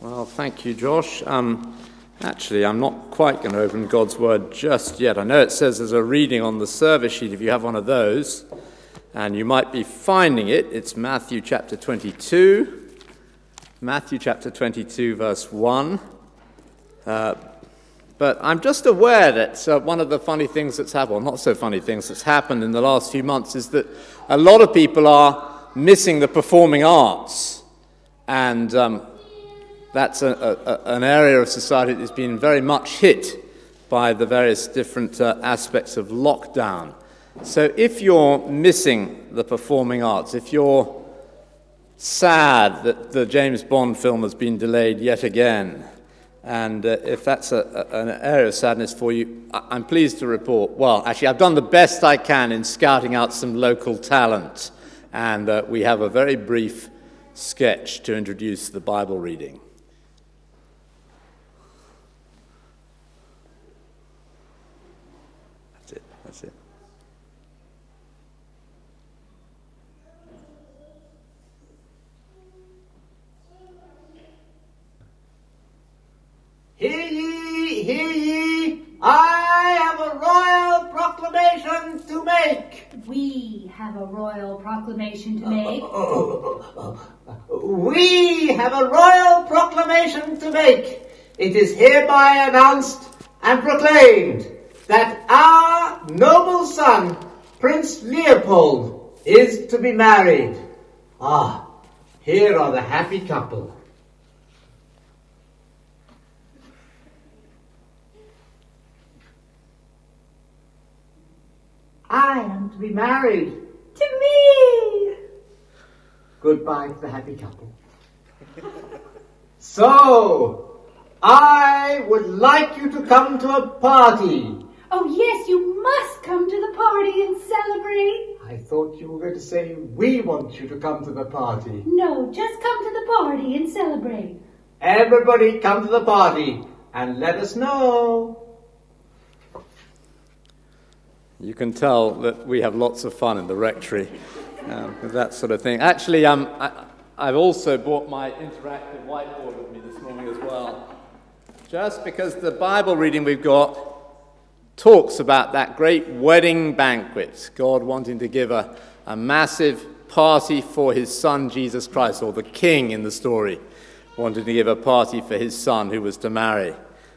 Well, thank you, Josh. Um, actually, I'm not quite going to open God's Word just yet. I know it says there's a reading on the service sheet if you have one of those, and you might be finding it. It's Matthew chapter 22. Matthew chapter 22, verse 1. Uh, but I'm just aware that uh, one of the funny things that's happened, well, not so funny things that's happened in the last few months, is that a lot of people are missing the performing arts. And um, that's a, a, an area of society that's been very much hit by the various different uh, aspects of lockdown. So if you're missing the performing arts, if you're sad that the James Bond film has been delayed yet again, and uh, if that's a, a, an area of sadness for you, I- am pleased to report. Well, actually, I've done the best I can in scouting out some local talent, and uh, we have a very brief sketch to introduce the Bible reading. That's it. Hear ye, hear ye, I have a royal proclamation to make. We have a royal proclamation to make. We have a royal proclamation to make. It is hereby announced and proclaimed that our noble son, Prince Leopold, is to be married. Ah, here are the happy couple. I am to be married. To me! Goodbye to the happy couple. so, I would like you to come to a party. Oh, yes, you must come to the party and celebrate. I thought you were going to say, we want you to come to the party. No, just come to the party and celebrate. Everybody come to the party and let us know. You can tell that we have lots of fun in the rectory um, with that sort of thing. Actually, um, I, I've also brought my interactive whiteboard with me this morning as well, just because the Bible reading we've got talks about that great wedding banquet, God wanting to give a, a massive party for his son Jesus Christ, or the king in the story, wanted to give a party for his son who was to marry,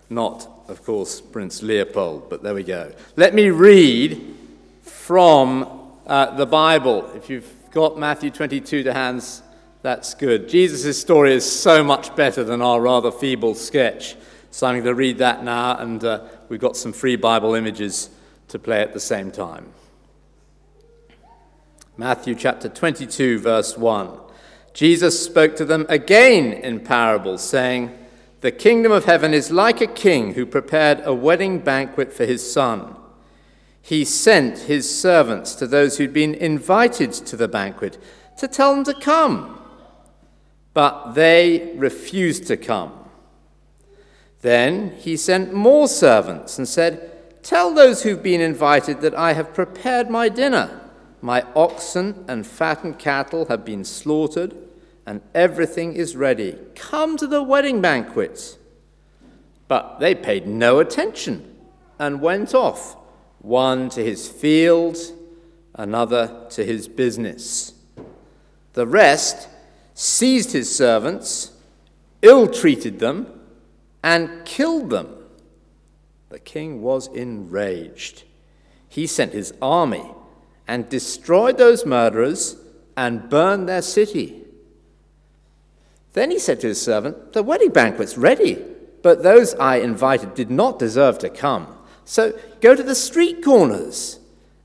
not of course, Prince Leopold, but there we go. Let me read from uh, the Bible. If you've got Matthew 22 to hands, that's good. Jesus' story is so much better than our rather feeble sketch. So I'm going to read that now, and uh, we've got some free Bible images to play at the same time. Matthew chapter 22, verse 1. Jesus spoke to them again in parables, saying, the kingdom of heaven is like a king who prepared a wedding banquet for his son. He sent his servants to those who'd been invited to the banquet to tell them to come, but they refused to come. Then he sent more servants and said, Tell those who've been invited that I have prepared my dinner. My oxen and fattened cattle have been slaughtered and everything is ready. Come to the wedding banquet. But they paid no attention and went off, one to his field, another to his business. The rest seized his servants, ill treated them, and killed them. The king was enraged. He sent his army and destroyed those murderers and burned their city. Then he said to his servant, The wedding banquet's ready, but those I invited did not deserve to come. So go to the street corners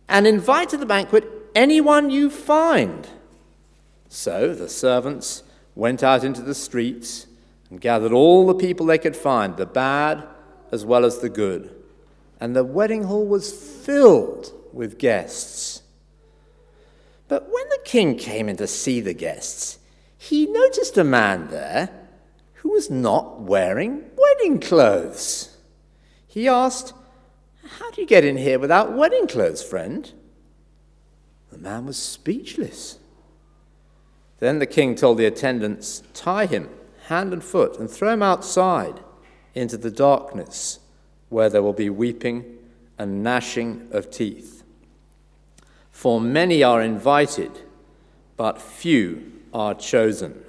and invite to the banquet anyone you find. So the servants went out into the streets and gathered all the people they could find, the bad as well as the good. And the wedding hall was filled with guests. But when the king came in to see the guests, he noticed a man there who was not wearing wedding clothes. He asked, How do you get in here without wedding clothes, friend? The man was speechless. Then the king told the attendants, Tie him hand and foot, and throw him outside into the darkness, where there will be weeping and gnashing of teeth. For many are invited, but few are chosen.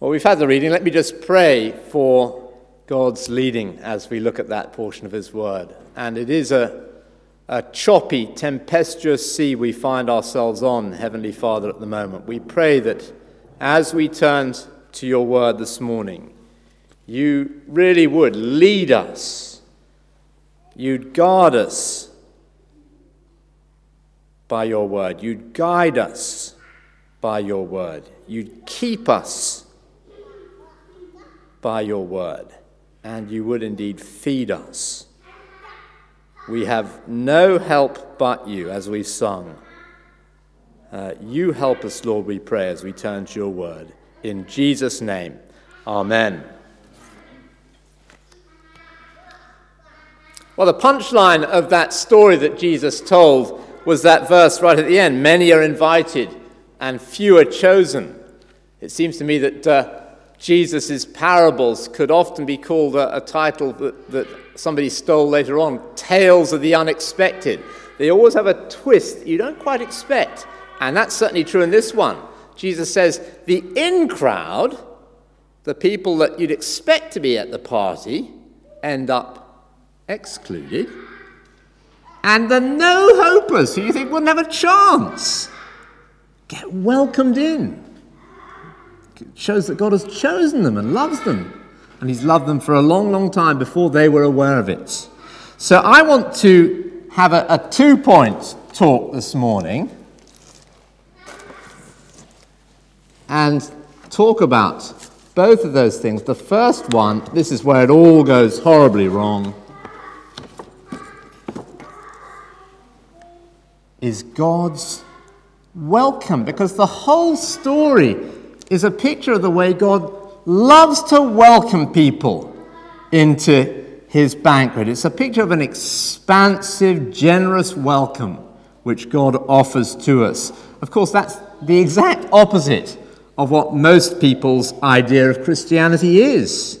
Well, we've had the reading. Let me just pray for God's leading as we look at that portion of His Word. And it is a, a choppy, tempestuous sea we find ourselves on, Heavenly Father, at the moment. We pray that as we turned to your Word this morning, you really would lead us, you'd guard us by your Word, you'd guide us by your Word, you'd keep us by your word, and you would indeed feed us. We have no help but you, as we've sung. Uh, you help us, Lord, we pray, as we turn to your word. In Jesus' name, amen. Well, the punchline of that story that Jesus told was that verse right at the end many are invited and few are chosen. It seems to me that. Uh, Jesus' parables could often be called a, a title that, that somebody stole later on Tales of the Unexpected. They always have a twist you don't quite expect. And that's certainly true in this one. Jesus says the in crowd, the people that you'd expect to be at the party, end up excluded. And the no hopers, who you think wouldn't have a chance, get welcomed in It shows that God has chosen them and loves them. And He's loved them for a long, long time before they were aware of it. So I want to have a, a two point talk this morning and talk about both of those things. The first one, this is where it all goes horribly wrong, is God's welcome because the whole story is a picture of the way God loves to welcome people into his banquet. It's a picture of an expansive, generous welcome which God offers to us. Of course, that's the exact opposite of what most people's idea of Christianity is.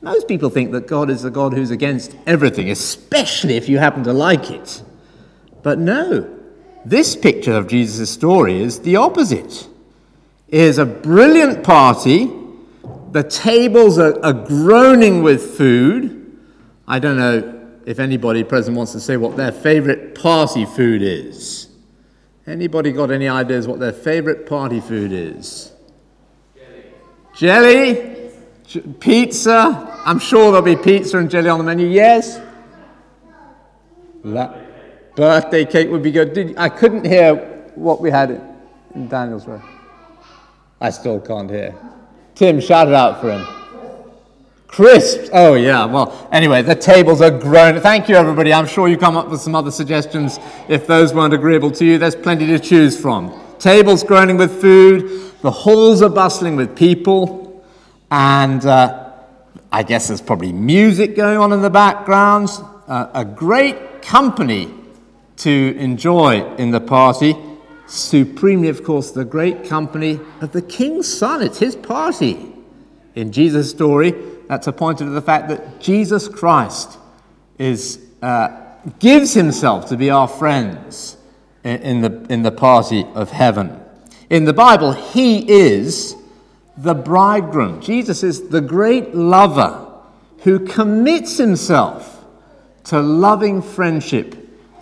Most people think that God is a God who's against everything, especially if you happen to like it. But no, this picture of Jesus' story is the opposite is a brilliant party. The tables are, are groaning with food. I don't know if anybody present wants to say what their favorite party food is. Anybody got any ideas what their favorite party food is? Jelly. Pizza. I'm sure there'll be pizza and jelly on the menu. Yes? La- birthday cake would be good. Did, I couldn't hear what we had in Daniel's room. I still can't hear. Tim, shout it out for him. Crisps. Oh, yeah. Well, anyway, the tables are grown. Thank you, everybody. I'm sure you come up with some other suggestions if those weren't agreeable to you. There's plenty to choose from. Tables groaning with food. The halls are bustling with people. And uh, I guess there's probably music going on in the background. Uh, a great company to enjoy in the party supremely, of course, the great company of the king's son. It's his party. In Jesus' story, that's appointed to the fact that Jesus Christ is, uh, gives himself to be our friends in the, in the party of heaven. In the Bible, he is the bridegroom. Jesus is the great lover who commits himself to loving friendship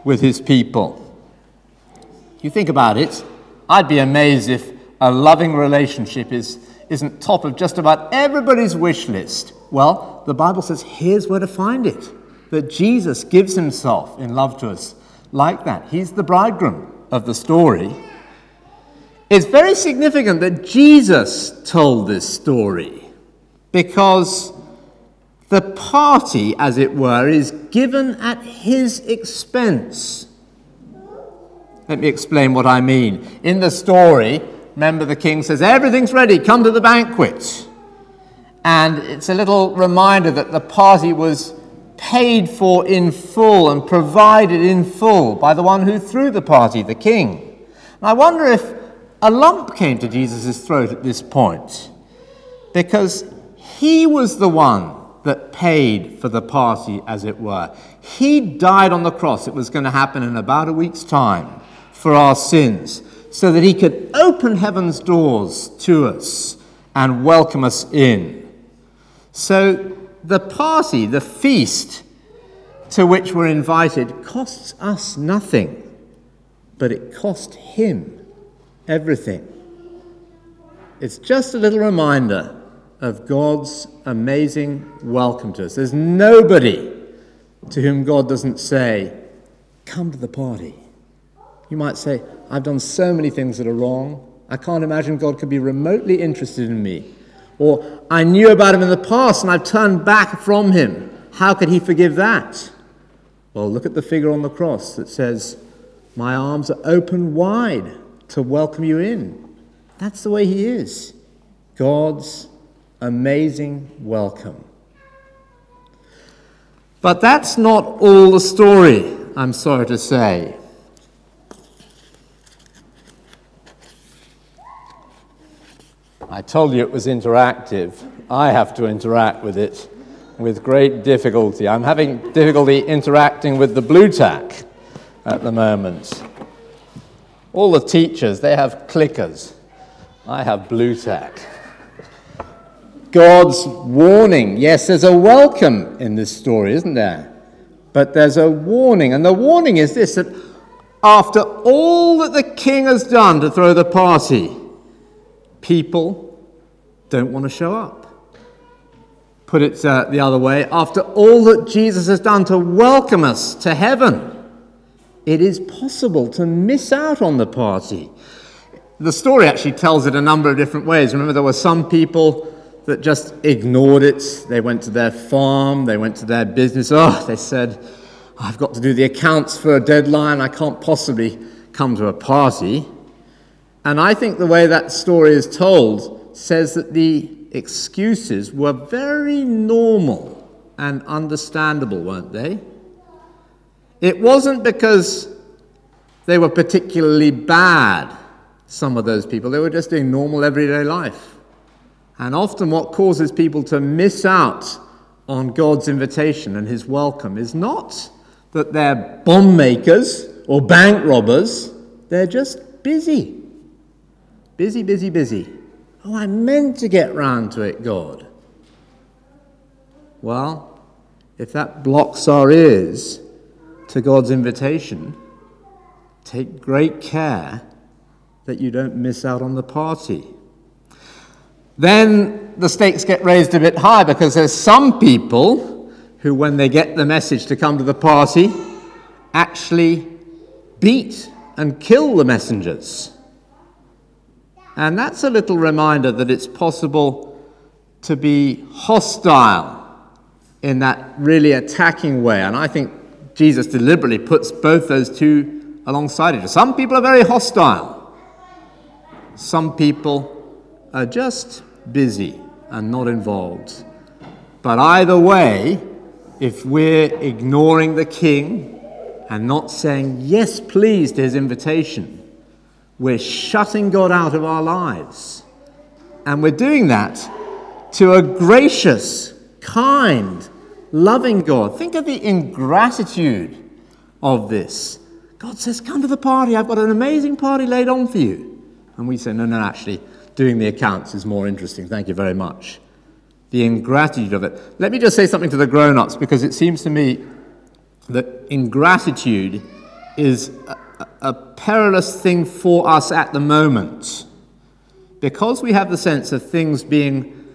with his people. You think about it, I'd be amazed if a loving relationship is, isn't top of just about everybody's wish list. Well, the Bible says here's where to find it that Jesus gives himself in love to us like that. He's the bridegroom of the story. It's very significant that Jesus told this story because the party, as it were, is given at his expense. Let me explain what I mean. In the story, remember the king says, Everything's ready, come to the banquet. And it's a little reminder that the party was paid for in full and provided in full by the one who threw the party, the king. And I wonder if a lump came to Jesus' throat at this point because he was the one that paid for the party, as it were. He died on the cross. It was going to happen in about a week's time for our sins, so that he could open heaven's doors to us and welcome us in. So the party, the feast to which we're invited, costs us nothing, but it cost him everything. It's just a little reminder of God's amazing welcome to us. There's nobody to whom God doesn't say, Come to the party. You might say, I've done so many things that are wrong. I can't imagine God could be remotely interested in me. Or, I knew about him in the past and I've turned back from him. How could he forgive that? Well, look at the figure on the cross that says, My arms are open wide to welcome you in. That's the way he is. God's amazing welcome. But that's not all the story, I'm sorry to say. I told you it was interactive. I have to interact with it with great difficulty. I'm having difficulty interacting with the Blu Tack at the moment. All the teachers, they have clickers. I have Blu Tack. God's warning. Yes, there's a welcome in this story, isn't there? But there's a warning. And the warning is this that after all that the king has done to throw the party, people don't want to show up. Put it uh, the other way, after all that Jesus has done to welcome us to heaven, it is possible to miss out on the party. The story actually tells it a number of different ways. Remember, there were some people that just ignored it. They went to their farm, they went to their business. Oh, they said, I've got to do the accounts for a deadline, I can't possibly come to a party. And I think the way that story is told says that the excuses were very normal and understandable, weren't they? It wasn't because they were particularly bad, some of those people. They were just doing normal everyday life. And often, what causes people to miss out on God's invitation and His welcome is not that they're bomb makers or bank robbers, they're just busy. Busy, busy, busy. Oh, I meant to get round to it, God. Well, if that blocks our ears to God's invitation, take great care that you don't miss out on the party. Then the stakes get raised a bit high because there's some people who, when they get the message to come to the party, actually beat and kill the messengers. And that's a little reminder that it's possible to be hostile in that really attacking way. And I think Jesus deliberately puts both those two alongside each other. Some people are very hostile, some people are just busy and not involved. But either way, if we're ignoring the king and not saying yes, please to his invitation, we're shutting God out of our lives. And we're doing that to a gracious, kind, loving God. Think of the ingratitude of this. God says, Come to the party. I've got an amazing party laid on for you. And we say, No, no, actually, doing the accounts is more interesting. Thank you very much. The ingratitude of it. Let me just say something to the grown ups because it seems to me that ingratitude is a, perilous thing for us at the moment. Because we have the sense of things being,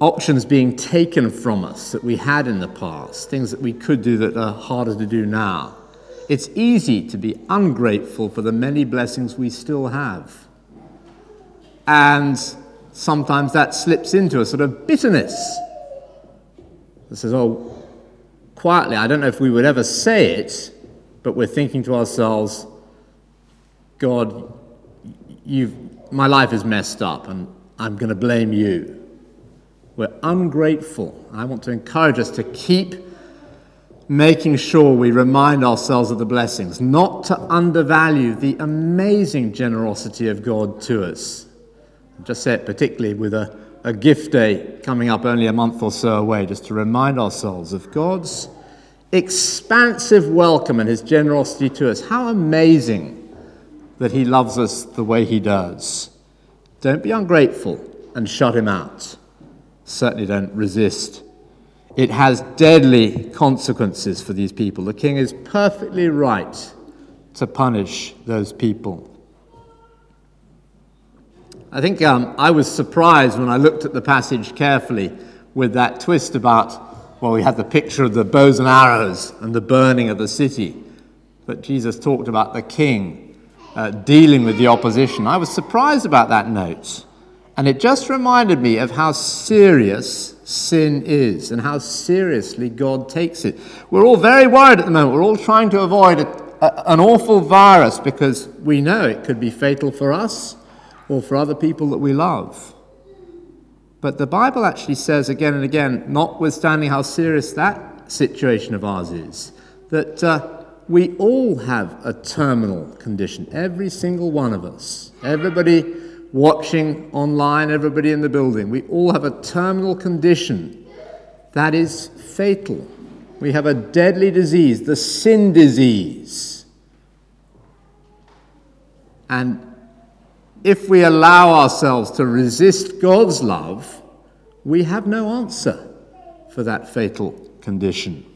options being taken from us that we had in the past, things that we could do that are harder to do now, it's easy to be ungrateful for the many blessings we still have. And sometimes that slips into a sort of bitterness that says, oh, quietly, I don't know if we would ever say it, but we're thinking to ourselves, God, you've, my life is messed up and I'm going to blame you. We're ungrateful. I want to encourage us to keep making sure we remind ourselves of the blessings, not to undervalue the amazing generosity of God to us. I'll just say it particularly with a, a gift day coming up only a month or so away, just to remind ourselves of God's expansive welcome and his generosity to us. How amazing that he loves us the way he does. Don't be ungrateful and shut him out. Certainly don't resist it has deadly consequences for these people. The king is perfectly right to punish those people. I think um, I was surprised when I looked at the passage carefully with that twist about, well, we had the picture of the bows and arrows and the burning of the city, but Jesus talked about the king uh, dealing with the opposition. I was surprised about that note. And it just reminded me of how serious sin is and how seriously God takes it. We're all very worried at the moment. We're all trying to avoid a, a, an awful virus because we know it could be fatal for us or for other people that we love. But the Bible actually says again and again, notwithstanding how serious that situation of ours is, that uh, we all have a terminal condition, every single one of us. Everybody watching online, everybody in the building, we all have a terminal condition that is fatal. We have a deadly disease, the sin disease. And if we allow ourselves to resist God's love, we have no answer for that fatal condition.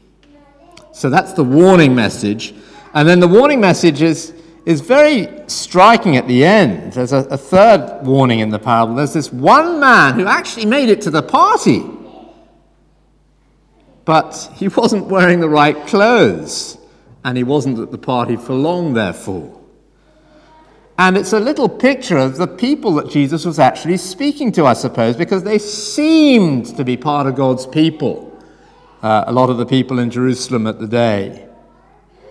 So that's the warning message. And then the warning message is is very striking at the end. There's a, a, third warning in the parable. There's this one man who actually made it to the party, but he wasn't wearing the right clothes, and he wasn't at the party for long, therefore. And it's a little picture of the people that Jesus was actually speaking to, I suppose, because they seemed to be part of God's people, uh, a lot of the people in Jerusalem at the day.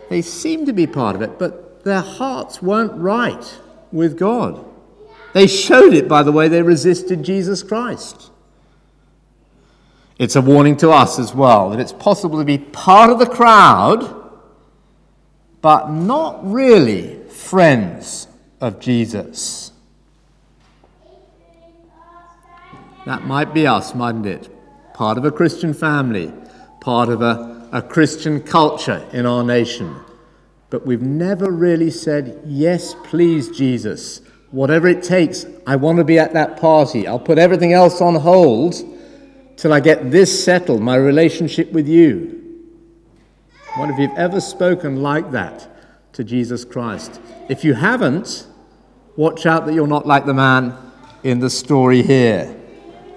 They seemed to be part of it, but their hearts weren't right with God. They showed it by the way they resisted Jesus Christ. It's a warning to us as well that it's possible to be part of the crowd, but not really friends of Jesus. That might be us, mightn't it? Part of a Christian family, part of a, a Christian culture in our nation but we've never really said, Yes, please, Jesus. Whatever it takes, I want to be at that party. I'll put everything else on hold till I get this settled, my relationship with you. What if you've ever spoken like that to Jesus Christ? If you haven't, watch out that you're not like the man in the story here.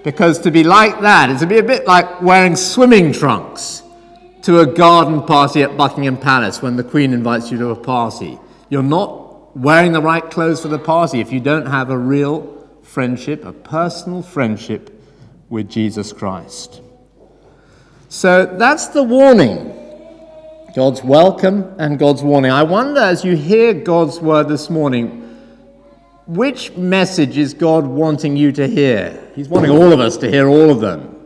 Because to be like that is to be a bit like wearing swimming trunks to a garden party at Buckingham Palace when the Queen invites you to a party. You're not wearing the right clothes for the party if you don't have a real friendship, a personal friendship with Jesus Christ. So that's the warning God's welcome and God's warning. I wonder as you hear God's word this morning, which message is God wanting you to hear? He's wanting all of us to hear all of them.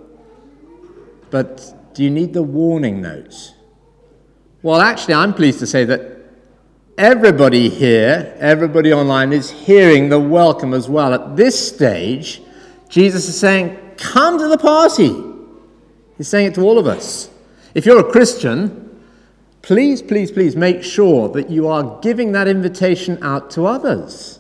But do you need the warning notes? Well, actually, I'm pleased to say that everybody here, everybody online, is hearing the welcome as well. At this stage, Jesus is saying, Come to the party. He's saying it to all of us. If you're a Christian, please, please, please make sure that you are giving that invitation out to others.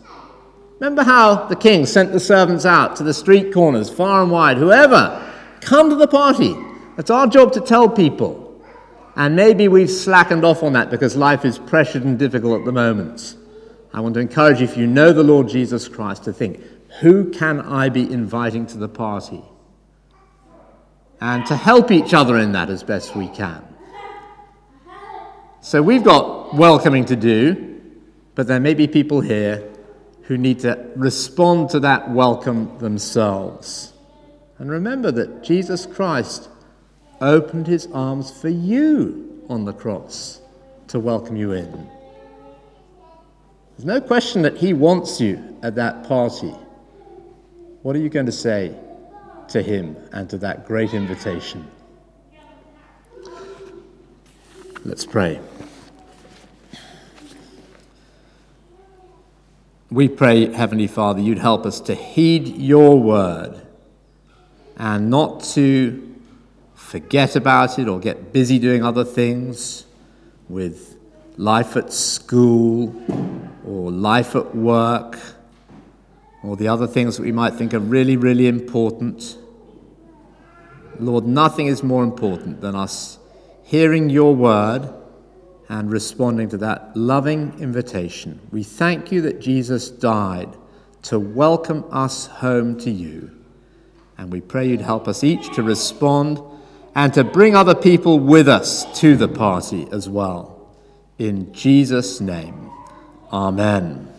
Remember how the king sent the servants out to the street corners, far and wide, whoever, come to the party. It's our job to tell people. And maybe we've slackened off on that because life is pressured and difficult at the moment. I want to encourage you, if you know the Lord Jesus Christ, to think, who can I be inviting to the party? And to help each other in that as best we can. So we've got welcoming to do, but there may be people here who need to respond to that welcome themselves. And remember that Jesus Christ opened his arms for you on the cross to welcome you in. There's no question that he wants you at that party. What are you going to say to him and to that great invitation? Let's pray. We pray, Heavenly Father, you'd help us to heed your word and not to forget about it or get busy doing other things with life at school or life at work or the other things that we might think are really, really important. Lord, nothing is more important than us hearing your word and responding to that loving invitation. We thank you that Jesus died to welcome us home to you. And we pray you'd help us each to respond and to bring other people with us to the party as well. In Jesus' name, Amen.